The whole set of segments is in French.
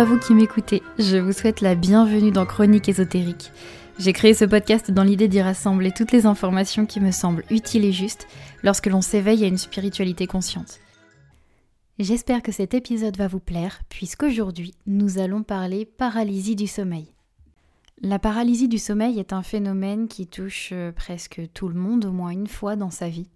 à vous qui m'écoutez, je vous souhaite la bienvenue dans Chronique ésotérique. J'ai créé ce podcast dans l'idée d'y rassembler toutes les informations qui me semblent utiles et justes lorsque l'on s'éveille à une spiritualité consciente. J'espère que cet épisode va vous plaire, puisqu'aujourd'hui nous allons parler paralysie du sommeil. La paralysie du sommeil est un phénomène qui touche euh, presque tout le monde au moins une fois dans sa vie.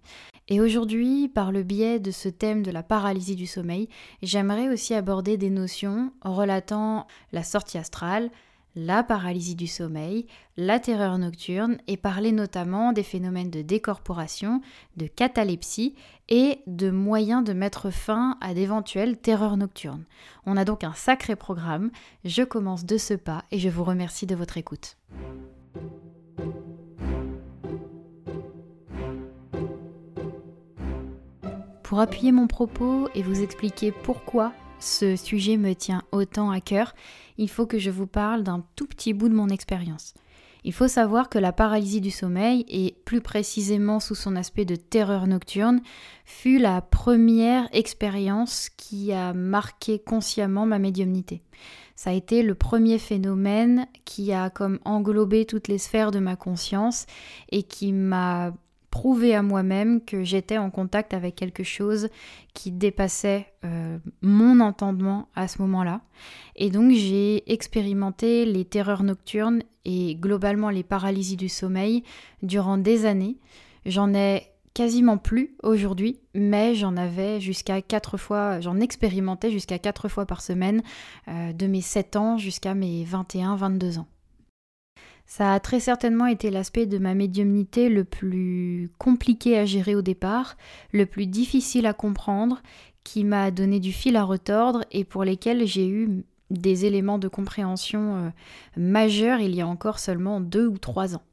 Et aujourd'hui, par le biais de ce thème de la paralysie du sommeil, j'aimerais aussi aborder des notions relatant la sortie astrale, la paralysie du sommeil, la terreur nocturne et parler notamment des phénomènes de décorporation, de catalepsie et de moyens de mettre fin à d'éventuelles terreurs nocturnes. On a donc un sacré programme, je commence de ce pas et je vous remercie de votre écoute. Pour appuyer mon propos et vous expliquer pourquoi ce sujet me tient autant à cœur, il faut que je vous parle d'un tout petit bout de mon expérience. Il faut savoir que la paralysie du sommeil, et plus précisément sous son aspect de terreur nocturne, fut la première expérience qui a marqué consciemment ma médiumnité. Ça a été le premier phénomène qui a comme englobé toutes les sphères de ma conscience et qui m'a prouver à moi-même que j'étais en contact avec quelque chose qui dépassait euh, mon entendement à ce moment-là. Et donc j'ai expérimenté les terreurs nocturnes et globalement les paralysies du sommeil durant des années. J'en ai quasiment plus aujourd'hui, mais j'en avais jusqu'à quatre fois, j'en expérimentais jusqu'à quatre fois par semaine euh, de mes 7 ans jusqu'à mes 21-22 ans. Ça a très certainement été l'aspect de ma médiumnité le plus compliqué à gérer au départ, le plus difficile à comprendre, qui m'a donné du fil à retordre et pour lesquels j'ai eu des éléments de compréhension euh, majeurs il y a encore seulement deux ou trois ans.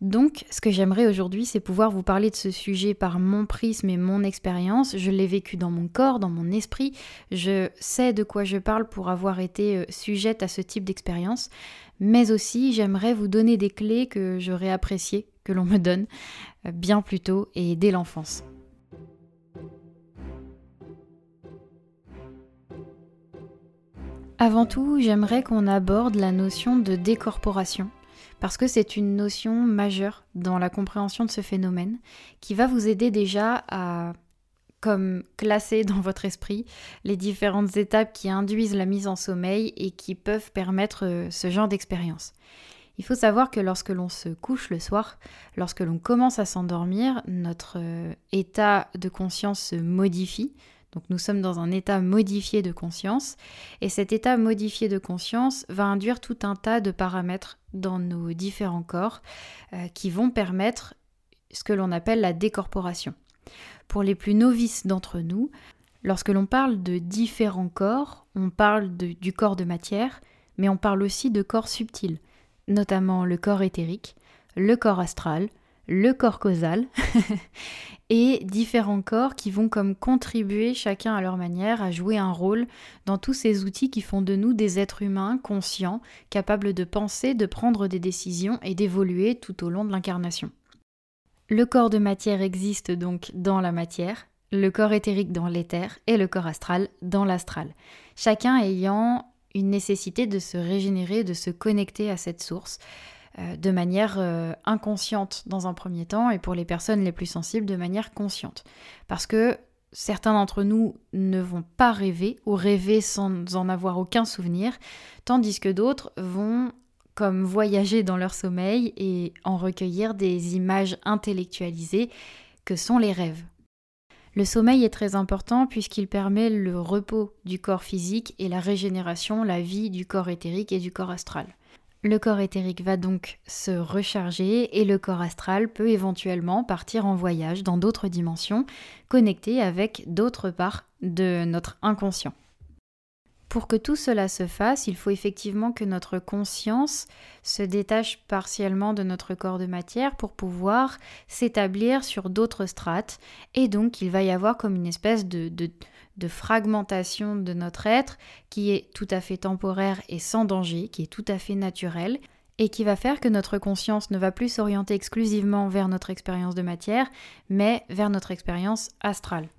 Donc, ce que j'aimerais aujourd'hui, c'est pouvoir vous parler de ce sujet par mon prisme et mon expérience. Je l'ai vécu dans mon corps, dans mon esprit. Je sais de quoi je parle pour avoir été euh, sujette à ce type d'expérience. Mais aussi, j'aimerais vous donner des clés que j'aurais appréciées que l'on me donne euh, bien plus tôt et dès l'enfance. Avant tout, j'aimerais qu'on aborde la notion de décorporation parce que c'est une notion majeure dans la compréhension de ce phénomène qui va vous aider déjà à comme classer dans votre esprit les différentes étapes qui induisent la mise en sommeil et qui peuvent permettre euh, ce genre d'expérience. Il faut savoir que lorsque l'on se couche le soir, lorsque l'on commence à s'endormir, notre euh, état de conscience se modifie, donc nous sommes dans un état modifié de conscience et cet état modifié de conscience va induire tout un tas de paramètres dans nos différents corps euh, qui vont permettre ce que l'on appelle la décorporation. Pour les plus novices d'entre nous, lorsque l'on parle de différents corps, on parle du corps de matière, mais on parle aussi de corps subtils, notamment le corps éthérique, le corps astral, le corps causal et différents corps qui vont comme contribuer chacun à leur manière à jouer un rôle dans tous ces outils qui font de nous des êtres humains conscients, capables de penser, de prendre des décisions et d'évoluer tout au long de l'incarnation. Le corps de matière existe donc dans la matière, le corps éthérique dans l'éther et le corps astral dans l'astral, chacun ayant une nécessité de se régénérer, de se connecter à cette source, euh, de manière euh, inconsciente dans un premier temps et pour les personnes les plus sensibles de manière consciente. Parce que certains d'entre nous ne vont pas rêver ou rêver sans en avoir aucun souvenir, tandis que d'autres vont comme voyager dans leur sommeil et en recueillir des images intellectualisées que sont les rêves. Le sommeil est très important puisqu'il permet le repos du corps physique et la régénération, la vie du corps éthérique et du corps astral. Le corps éthérique va donc se recharger et le corps astral peut éventuellement partir en voyage dans d'autres dimensions, connectées avec d'autres parts de notre inconscient. Pour que tout cela se fasse, il faut effectivement que notre conscience se détache partiellement de notre corps de matière pour pouvoir s'établir sur d'autres strates. Et donc, il va y avoir comme une espèce de, de, fragmentation de notre être qui est tout à fait temporaire et sans danger, qui est tout à fait naturel et qui va faire que notre conscience ne va plus s'orienter exclusivement vers notre expérience de matière, mais vers notre expérience astrale.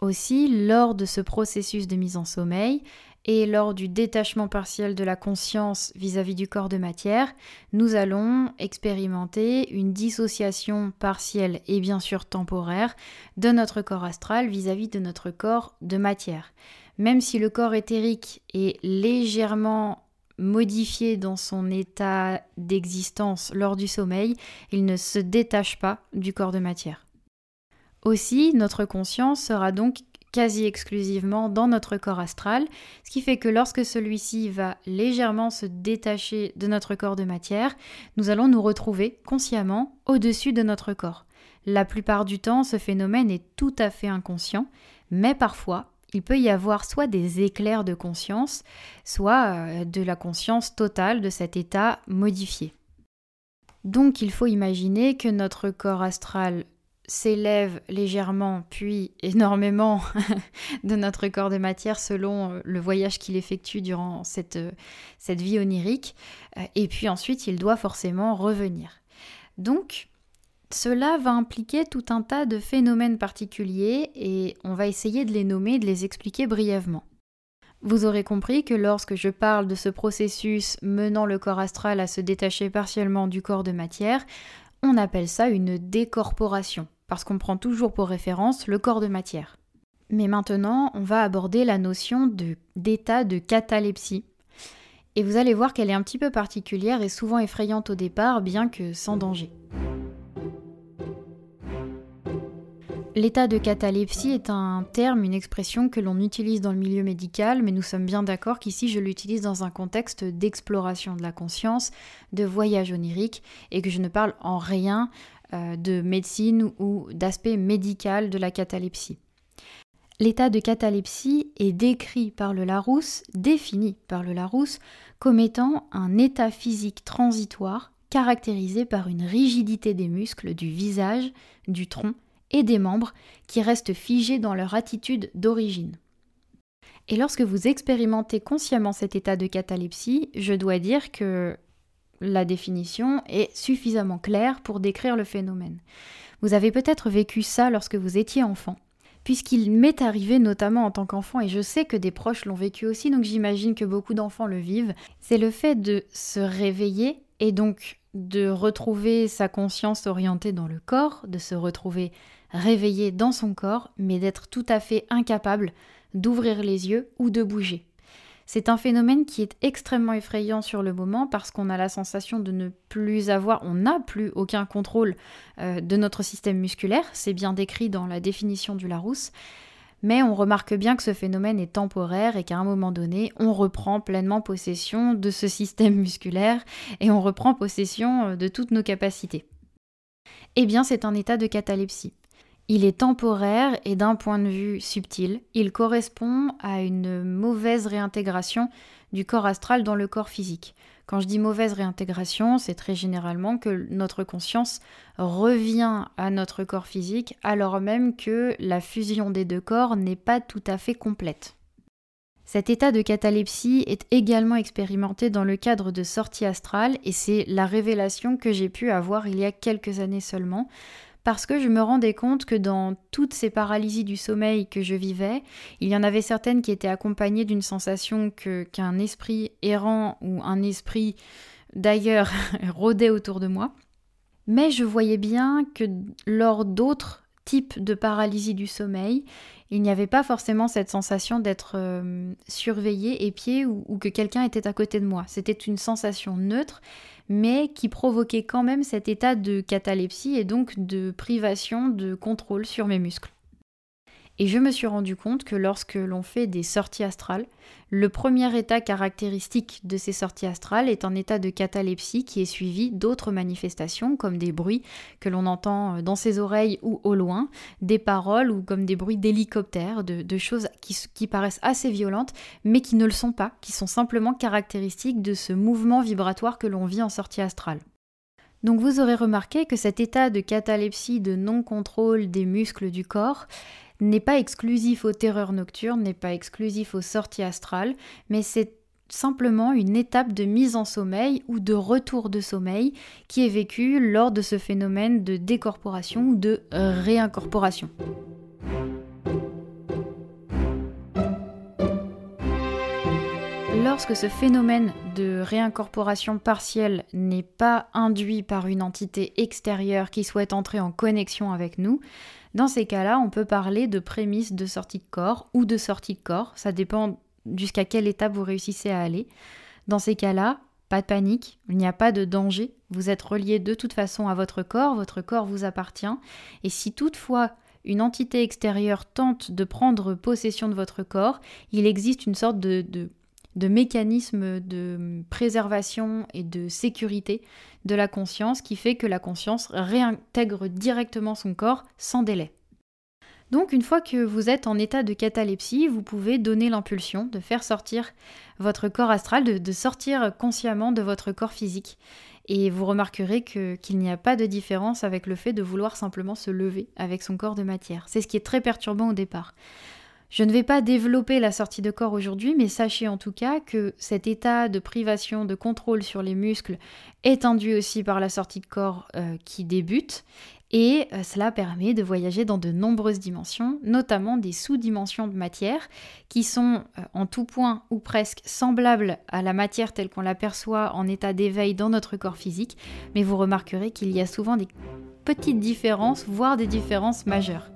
Aussi, lors de ce processus de mise en sommeil, Et lors du détachement partiel de la conscience vis-à-vis du corps de matière, nous allons expérimenter une dissociation partielle et bien sûr temporaire de notre corps astral vis-à-vis -vis de notre corps de matière. Même si le corps éthérique est légèrement modifié dans son état d'existence lors du sommeil, il ne se détache pas du corps de matière. Aussi, notre conscience sera donc quasi exclusivement dans notre corps astral, ce qui fait que lorsque celui-ci va légèrement se détacher de notre corps de matière, nous allons nous retrouver consciemment au-dessus de notre corps. La plupart du temps, ce phénomène est tout à fait inconscient, mais parfois, il peut y avoir soit des éclairs de conscience, soit euh, de la conscience totale de cet état modifié. Donc il faut imaginer que notre corps astral s'élève légèrement puis énormément de notre corps de matière selon euh, le voyage qu'il effectue durant cette, euh, vie onirique, euh, et puis ensuite il doit forcément revenir. Donc cela va impliquer tout un tas de phénomènes particuliers et on va essayer de les nommer, de les expliquer brièvement. Vous aurez compris que lorsque je parle de ce processus menant le corps astral à se détacher partiellement du corps de matière, on appelle ça une décorporation parce qu'on prend toujours pour référence le corps de matière. Mais maintenant, on va aborder la notion d'état de, catalepsie. Et vous allez voir qu'elle est un petit peu particulière et souvent effrayante au départ, bien que sans danger. L'état de catalepsie est un terme, une expression que l'on utilise dans le milieu médical, mais nous sommes bien d'accord qu'ici je l'utilise dans un contexte d'exploration de la conscience, de voyage onirique, et que je ne parle en rien de médecine ou d'aspect médical de la catalepsie. L'état de catalepsie est décrit par le Larousse, défini par le Larousse, comme étant un état physique transitoire caractérisé par une rigidité des muscles du visage, du tronc et des membres qui restent figés dans leur attitude d'origine. Et lorsque vous expérimentez consciemment cet état de catalepsie, je dois dire que la définition est suffisamment claire pour décrire le phénomène. Vous avez peut-être vécu ça lorsque vous étiez enfant, puisqu'il m'est arrivé notamment en tant qu'enfant, et je sais que des proches l'ont vécu aussi, donc j'imagine que beaucoup d'enfants le vivent, c'est le fait de se réveiller et donc de retrouver sa conscience orientée dans le corps, de se retrouver réveillé dans son corps, mais d'être tout à fait incapable d'ouvrir les yeux ou de bouger. C'est un phénomène qui est extrêmement effrayant sur le moment parce qu'on a la sensation de ne plus avoir, on n'a plus aucun contrôle euh, de notre système musculaire, c'est bien décrit dans la définition du Larousse, mais on remarque bien que ce phénomène est temporaire et qu'à un moment donné, on reprend pleinement possession de ce système musculaire et on reprend possession euh, de toutes nos capacités. Eh bien, c'est un état de catalepsie. Il est temporaire et d'un point de vue subtil, il correspond à une mauvaise réintégration du corps astral dans le corps physique. Quand je dis mauvaise réintégration, c'est très généralement que notre conscience revient à notre corps physique alors même que la fusion des deux corps n'est pas tout à fait complète. Cet état de catalepsie est également expérimenté dans le cadre de sorties astrales et c'est la révélation que j'ai pu avoir il y a quelques années seulement parce que je me rendais compte que dans toutes ces paralysies du sommeil que je vivais, il y en avait certaines qui étaient accompagnées d'une sensation qu'un esprit errant ou un esprit d'ailleurs rôdait autour de moi. Mais je voyais bien que lors d'autres types de paralysie du sommeil, il n'y avait pas forcément cette sensation d'être euh, surveillé, épié ou que quelqu'un était à côté de moi. C'était une sensation neutre mais qui provoquait quand même cet état de catalepsie et donc de privation de contrôle sur mes muscles. Et je me suis rendu compte que lorsque l'on fait des sorties astrales, le premier état caractéristique de ces sorties astrales est un état de catalepsie qui est suivi d'autres manifestations comme des bruits que l'on entend euh, dans ses oreilles ou au loin, des paroles ou comme des bruits d'hélicoptères, de, choses qui, qui paraissent assez violentes mais qui ne le sont pas, qui sont simplement caractéristiques de ce mouvement vibratoire que l'on vit en sortie astrale. Donc vous aurez remarqué que cet état de catalepsie, de non-contrôle des muscles du corps, n'est pas exclusif aux terreurs nocturnes, n'est pas exclusif aux sorties astrales, mais c'est simplement une étape de mise en sommeil ou de retour de sommeil qui est vécue lors de ce phénomène de décorporation ou de réincorporation. Lorsque ce phénomène de réincorporation partielle n'est pas induit par une entité extérieure qui souhaite entrer en connexion avec nous, dans ces cas-là, on peut parler de prémisse de sortie de corps ou de sortie de corps, ça dépend jusqu'à quelle étape vous réussissez à aller. Dans ces cas-là, pas de panique, il n'y a pas de danger, vous êtes relié de toute façon à votre corps, votre corps vous appartient, et si toutefois une entité extérieure tente de prendre possession de votre corps, il existe une sorte de, de, mécanisme de préservation et de sécurité de la conscience qui fait que la conscience réintègre directement son corps sans délai. Donc une fois que vous êtes en état de catalepsie, vous pouvez donner l'impulsion de faire sortir votre corps astral, de, sortir consciemment de votre corps physique. Et vous remarquerez qu'il n'y a pas de différence avec le fait de vouloir simplement se lever avec son corps de matière. C'est ce qui est très perturbant au départ. Je ne vais pas développer la sortie de corps aujourd'hui, mais sachez en tout cas que cet état de privation de contrôle sur les muscles est induit aussi par la sortie de corps euh, qui débute et euh, cela permet de voyager dans de nombreuses dimensions, notamment des sous-dimensions de matière qui sont euh, en tout point ou presque semblables à la matière telle qu'on l'aperçoit en état d'éveil dans notre corps physique, mais vous remarquerez qu'il y a souvent des petites différences, voire des différences majeures.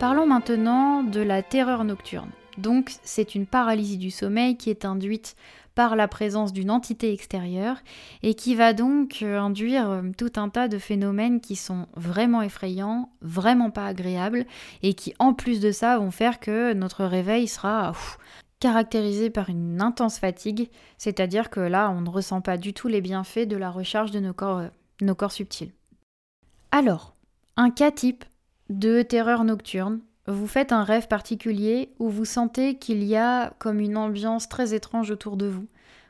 Parlons maintenant de la terreur nocturne. Donc c'est une paralysie du sommeil qui est induite par la présence d'une entité extérieure et qui va donc euh, induire euh, tout un tas de phénomènes qui sont vraiment effrayants, vraiment pas agréables et qui en plus de ça vont faire que notre réveil sera caractérisé par une intense fatigue, c'est-à-dire que là on ne ressent pas du tout les bienfaits de la recharge de nos corps, euh, nos corps subtils. Alors, un cas type de terreur nocturne. Vous faites un rêve particulier où vous sentez qu'il y a comme une ambiance très étrange autour de vous.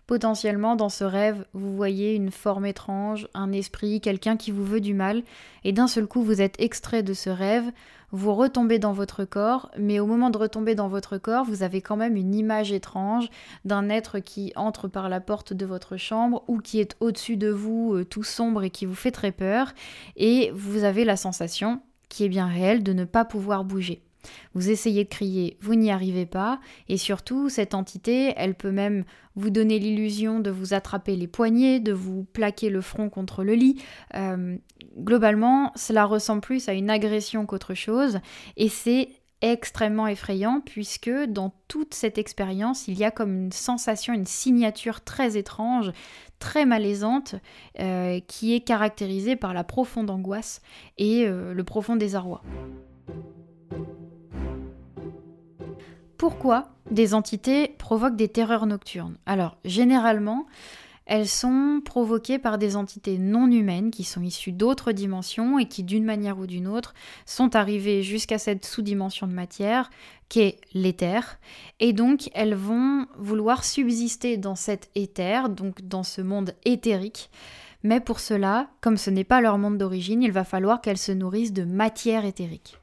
Potentiellement, dans ce rêve, vous voyez une forme étrange, un esprit, quelqu'un qui vous veut du mal, et d'un seul coup, vous êtes extrait de ce rêve, vous retombez dans votre corps, mais au moment de retomber dans votre corps, vous avez quand même une image étrange d'un être qui entre par la porte de votre chambre ou qui est au-dessus de vous, euh, tout sombre et qui vous fait très peur, et vous avez la sensation, qui est bien réel de ne pas pouvoir bouger. Vous essayez de crier, vous n'y arrivez pas, et surtout, cette entité, elle peut même vous donner l'illusion de vous attraper les poignets, de vous plaquer le front contre le lit. Euh, globalement, cela ressemble plus à une agression qu'autre chose, et c'est extrêmement effrayant puisque dans toute cette expérience, il y a comme une sensation, une signature très étrange, très malaisante, euh, qui est caractérisée par la profonde angoisse et euh, le profond désarroi. Pourquoi des entités provoquent des terreurs nocturnes? Alors, généralement, elles sont provoquées par des entités non humaines qui sont issues d'autres dimensions et qui, d'une manière ou d'une autre, sont arrivées jusqu'à cette sous-dimension de matière qu'est l'éther. Et donc, elles vont vouloir subsister dans cet éther, donc dans ce monde éthérique. Mais pour cela, comme ce n'est pas leur monde d'origine, il va falloir qu'elles se nourrissent de matière éthérique.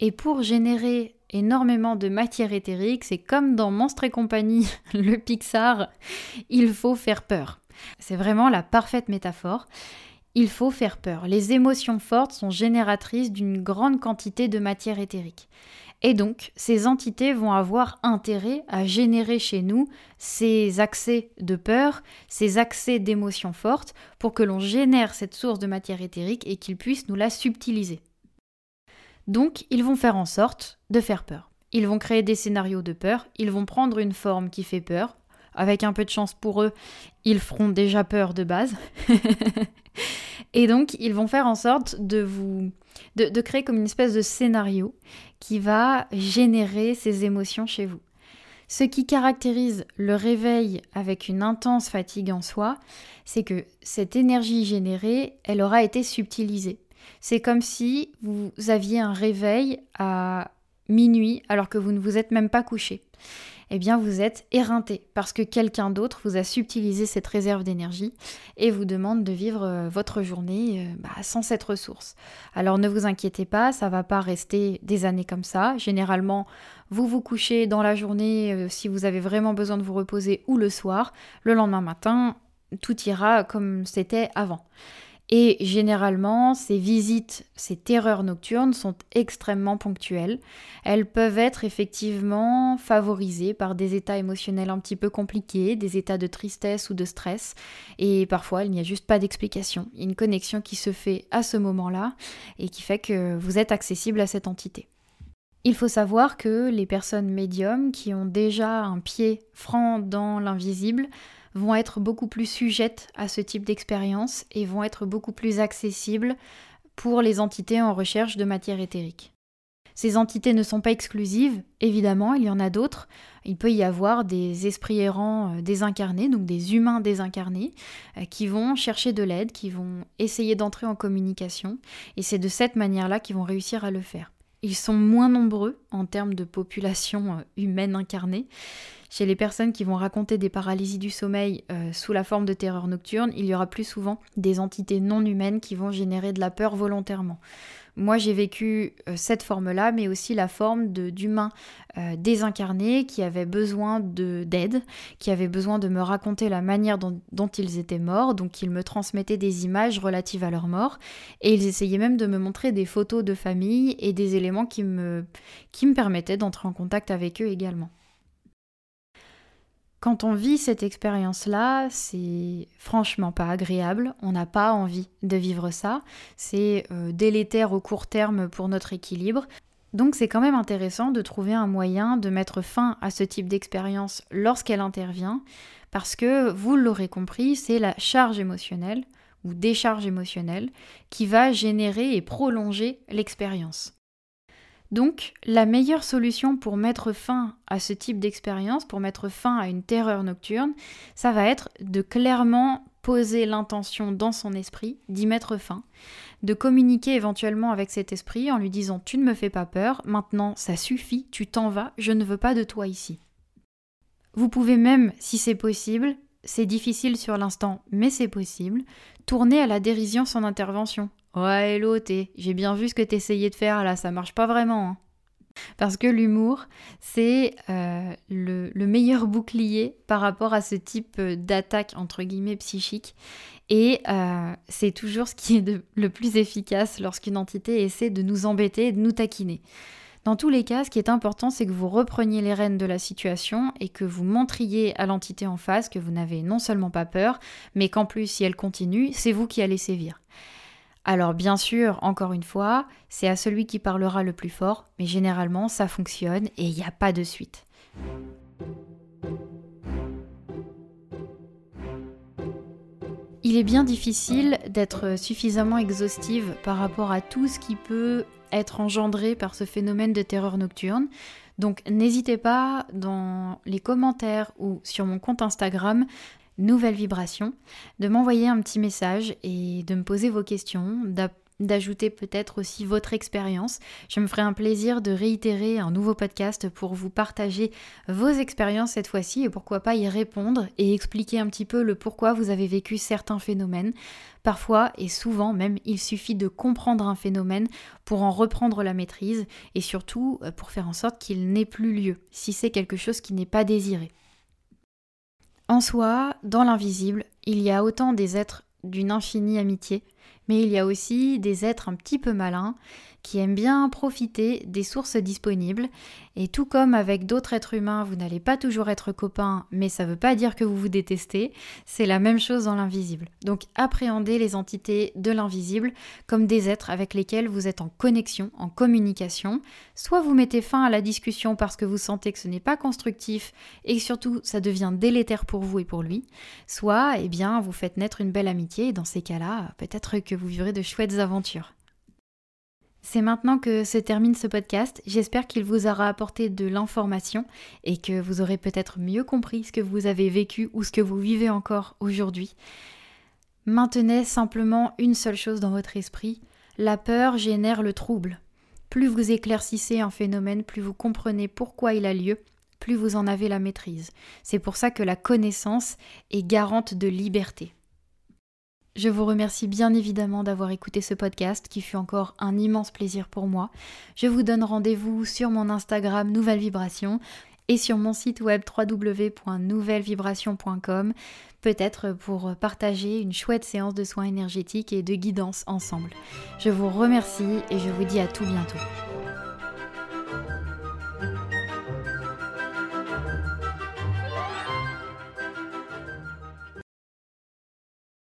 Et pour générer énormément de matière éthérique, c'est comme dans Monstre et compagnie, le Pixar, il faut faire peur. C'est vraiment la parfaite métaphore. Il faut faire peur. Les émotions fortes sont génératrices d'une grande quantité de matière éthérique. Et donc, ces entités vont avoir intérêt à générer chez nous ces accès de peur, ces accès d'émotions fortes, pour que l'on génère cette source de matière éthérique et qu'ils puissent nous la subtiliser. Donc, ils vont faire en sorte de faire peur. Ils vont créer des scénarios de peur, ils vont prendre une forme qui fait peur. Avec un peu de chance pour eux, ils feront déjà peur de base. Et donc, ils vont faire en sorte de vous. De, créer comme une espèce de scénario qui va générer ces émotions chez vous. Ce qui caractérise le réveil avec une intense fatigue en soi, c'est que cette énergie générée, elle aura été subtilisée. C'est comme si vous aviez un réveil à minuit alors que vous ne vous êtes même pas couché. eh bien vous êtes éreinté parce que quelqu'un d'autre vous a subtilisé cette réserve d'énergie et vous demande de vivre euh, votre journée euh, bah, sans cette ressource. Alors ne vous inquiétez pas, ça va pas rester des années comme ça. Généralement, vous vous couchez dans la journée euh, si vous avez vraiment besoin de vous reposer ou le soir. Le lendemain matin, tout ira comme c'était avant. Et généralement, ces visites, ces terreurs nocturnes sont extrêmement ponctuelles. Elles peuvent être effectivement favorisées par des états émotionnels un petit peu compliqués, des états de tristesse ou de stress. Et parfois, il n'y a juste pas d'explication. Une connexion qui se fait à ce moment-là et qui fait que vous êtes accessible à cette entité. Il faut savoir que les personnes médiums qui ont déjà un pied franc dans l'invisible vont être beaucoup plus sujettes à ce type d'expérience et vont être beaucoup plus accessibles pour les entités en recherche de matière éthérique. Ces entités ne sont pas exclusives, évidemment, il y en a d'autres. Il peut y avoir des esprits errants euh, désincarnés, donc des humains désincarnés, euh, qui vont chercher de l'aide, qui vont essayer d'entrer en communication, et c'est de cette manière-là qu'ils vont réussir à le faire. Ils sont moins nombreux en termes de population euh, humaine incarnée, chez les personnes qui vont raconter des paralysies du sommeil euh, sous la forme de terreur nocturne, il y aura plus souvent des entités non humaines qui vont générer de la peur volontairement. Moi, j'ai vécu euh, cette forme-là, mais aussi la forme d'humains euh, désincarnés qui avaient besoin d'aide, qui avaient besoin de me raconter la manière dont, dont, ils étaient morts. Donc, ils me transmettaient des images relatives à leur mort. Et ils essayaient même de me montrer des photos de famille et des éléments qui me, qui me permettaient d'entrer en contact avec eux également. Quand on vit cette expérience-là, c'est franchement pas agréable, on n'a pas envie de vivre ça, c'est euh, délétère au court terme pour notre équilibre. Donc c'est quand même intéressant de trouver un moyen de mettre fin à ce type d'expérience lorsqu'elle intervient, parce que vous l'aurez compris, c'est la charge émotionnelle ou décharge émotionnelle qui va générer et prolonger l'expérience. Donc, la meilleure solution pour mettre fin à ce type d'expérience, pour mettre fin à une terreur nocturne, ça va être de clairement poser l'intention dans son esprit d'y mettre fin, de communiquer éventuellement avec cet esprit en lui disant tu ne me fais pas peur, maintenant ça suffit, tu t'en vas, je ne veux pas de toi ici. Vous pouvez même, si c'est possible, c'est difficile sur l'instant, mais c'est possible, tourner à la dérision son intervention. Ouais, hello, j'ai bien vu ce que t'essayais de faire là, ça marche pas vraiment. Hein. Parce que l'humour, c'est euh, le, meilleur bouclier par rapport à ce type euh, d'attaque, entre guillemets, psychique. Et euh, c'est toujours ce qui est le plus efficace lorsqu'une entité essaie de nous embêter et de nous taquiner. Dans tous les cas, ce qui est important, c'est que vous repreniez les rênes de la situation et que vous montriez à l'entité en face que vous n'avez non seulement pas peur, mais qu'en plus, si elle continue, c'est vous qui allez sévir. Alors bien sûr, encore une fois, c'est à celui qui parlera le plus fort, mais généralement ça fonctionne et il n'y a pas de suite. Il est bien difficile d'être suffisamment exhaustive par rapport à tout ce qui peut être engendré par ce phénomène de terreur nocturne. Donc n'hésitez pas dans les commentaires ou sur mon compte Instagram nouvelle vibration, de m'envoyer un petit message et de me poser vos questions, d'ajouter peut-être aussi votre expérience. Je me ferai un plaisir de réitérer un nouveau podcast pour vous partager vos expériences cette fois-ci et pourquoi pas y répondre et expliquer un petit peu le pourquoi vous avez vécu certains phénomènes. Parfois et souvent même, il suffit de comprendre un phénomène pour en reprendre la maîtrise et surtout euh, pour faire en sorte qu'il n'ait plus lieu si c'est quelque chose qui n'est pas désiré. En soi, dans l'invisible, il y a autant des êtres d'une infinie amitié, mais il y a aussi des êtres un petit peu malins qui aiment bien profiter des sources disponibles. Et tout comme avec d'autres êtres humains, vous n'allez pas toujours être copains, mais ça ne veut pas dire que vous vous détestez, c'est la même chose dans l'invisible. Donc appréhendez les entités de l'invisible comme des êtres avec lesquels vous êtes en connexion, en communication. Soit vous mettez fin à la discussion parce que vous sentez que ce n'est pas constructif et surtout ça devient délétère pour vous et pour lui, soit eh bien vous faites naître une belle amitié et dans ces cas-là, peut-être que vous vivrez de chouettes aventures. C'est maintenant que se termine ce podcast. J'espère qu'il vous aura apporté de l'information et que vous aurez peut-être mieux compris ce que vous avez vécu ou ce que vous vivez encore aujourd'hui. Maintenez simplement une seule chose dans votre esprit. La peur génère le trouble. Plus vous éclaircissez un phénomène, plus vous comprenez pourquoi il a lieu, plus vous en avez la maîtrise. C'est pour ça que la connaissance est garante de liberté. Je vous remercie bien évidemment d'avoir écouté ce podcast qui fut encore un immense plaisir pour moi. Je vous donne rendez-vous sur mon Instagram Nouvelle Vibration et sur mon site web www.nouvellevibration.com, peut-être pour partager une chouette séance de soins énergétiques et de guidance ensemble. Je vous remercie et je vous dis à tout bientôt.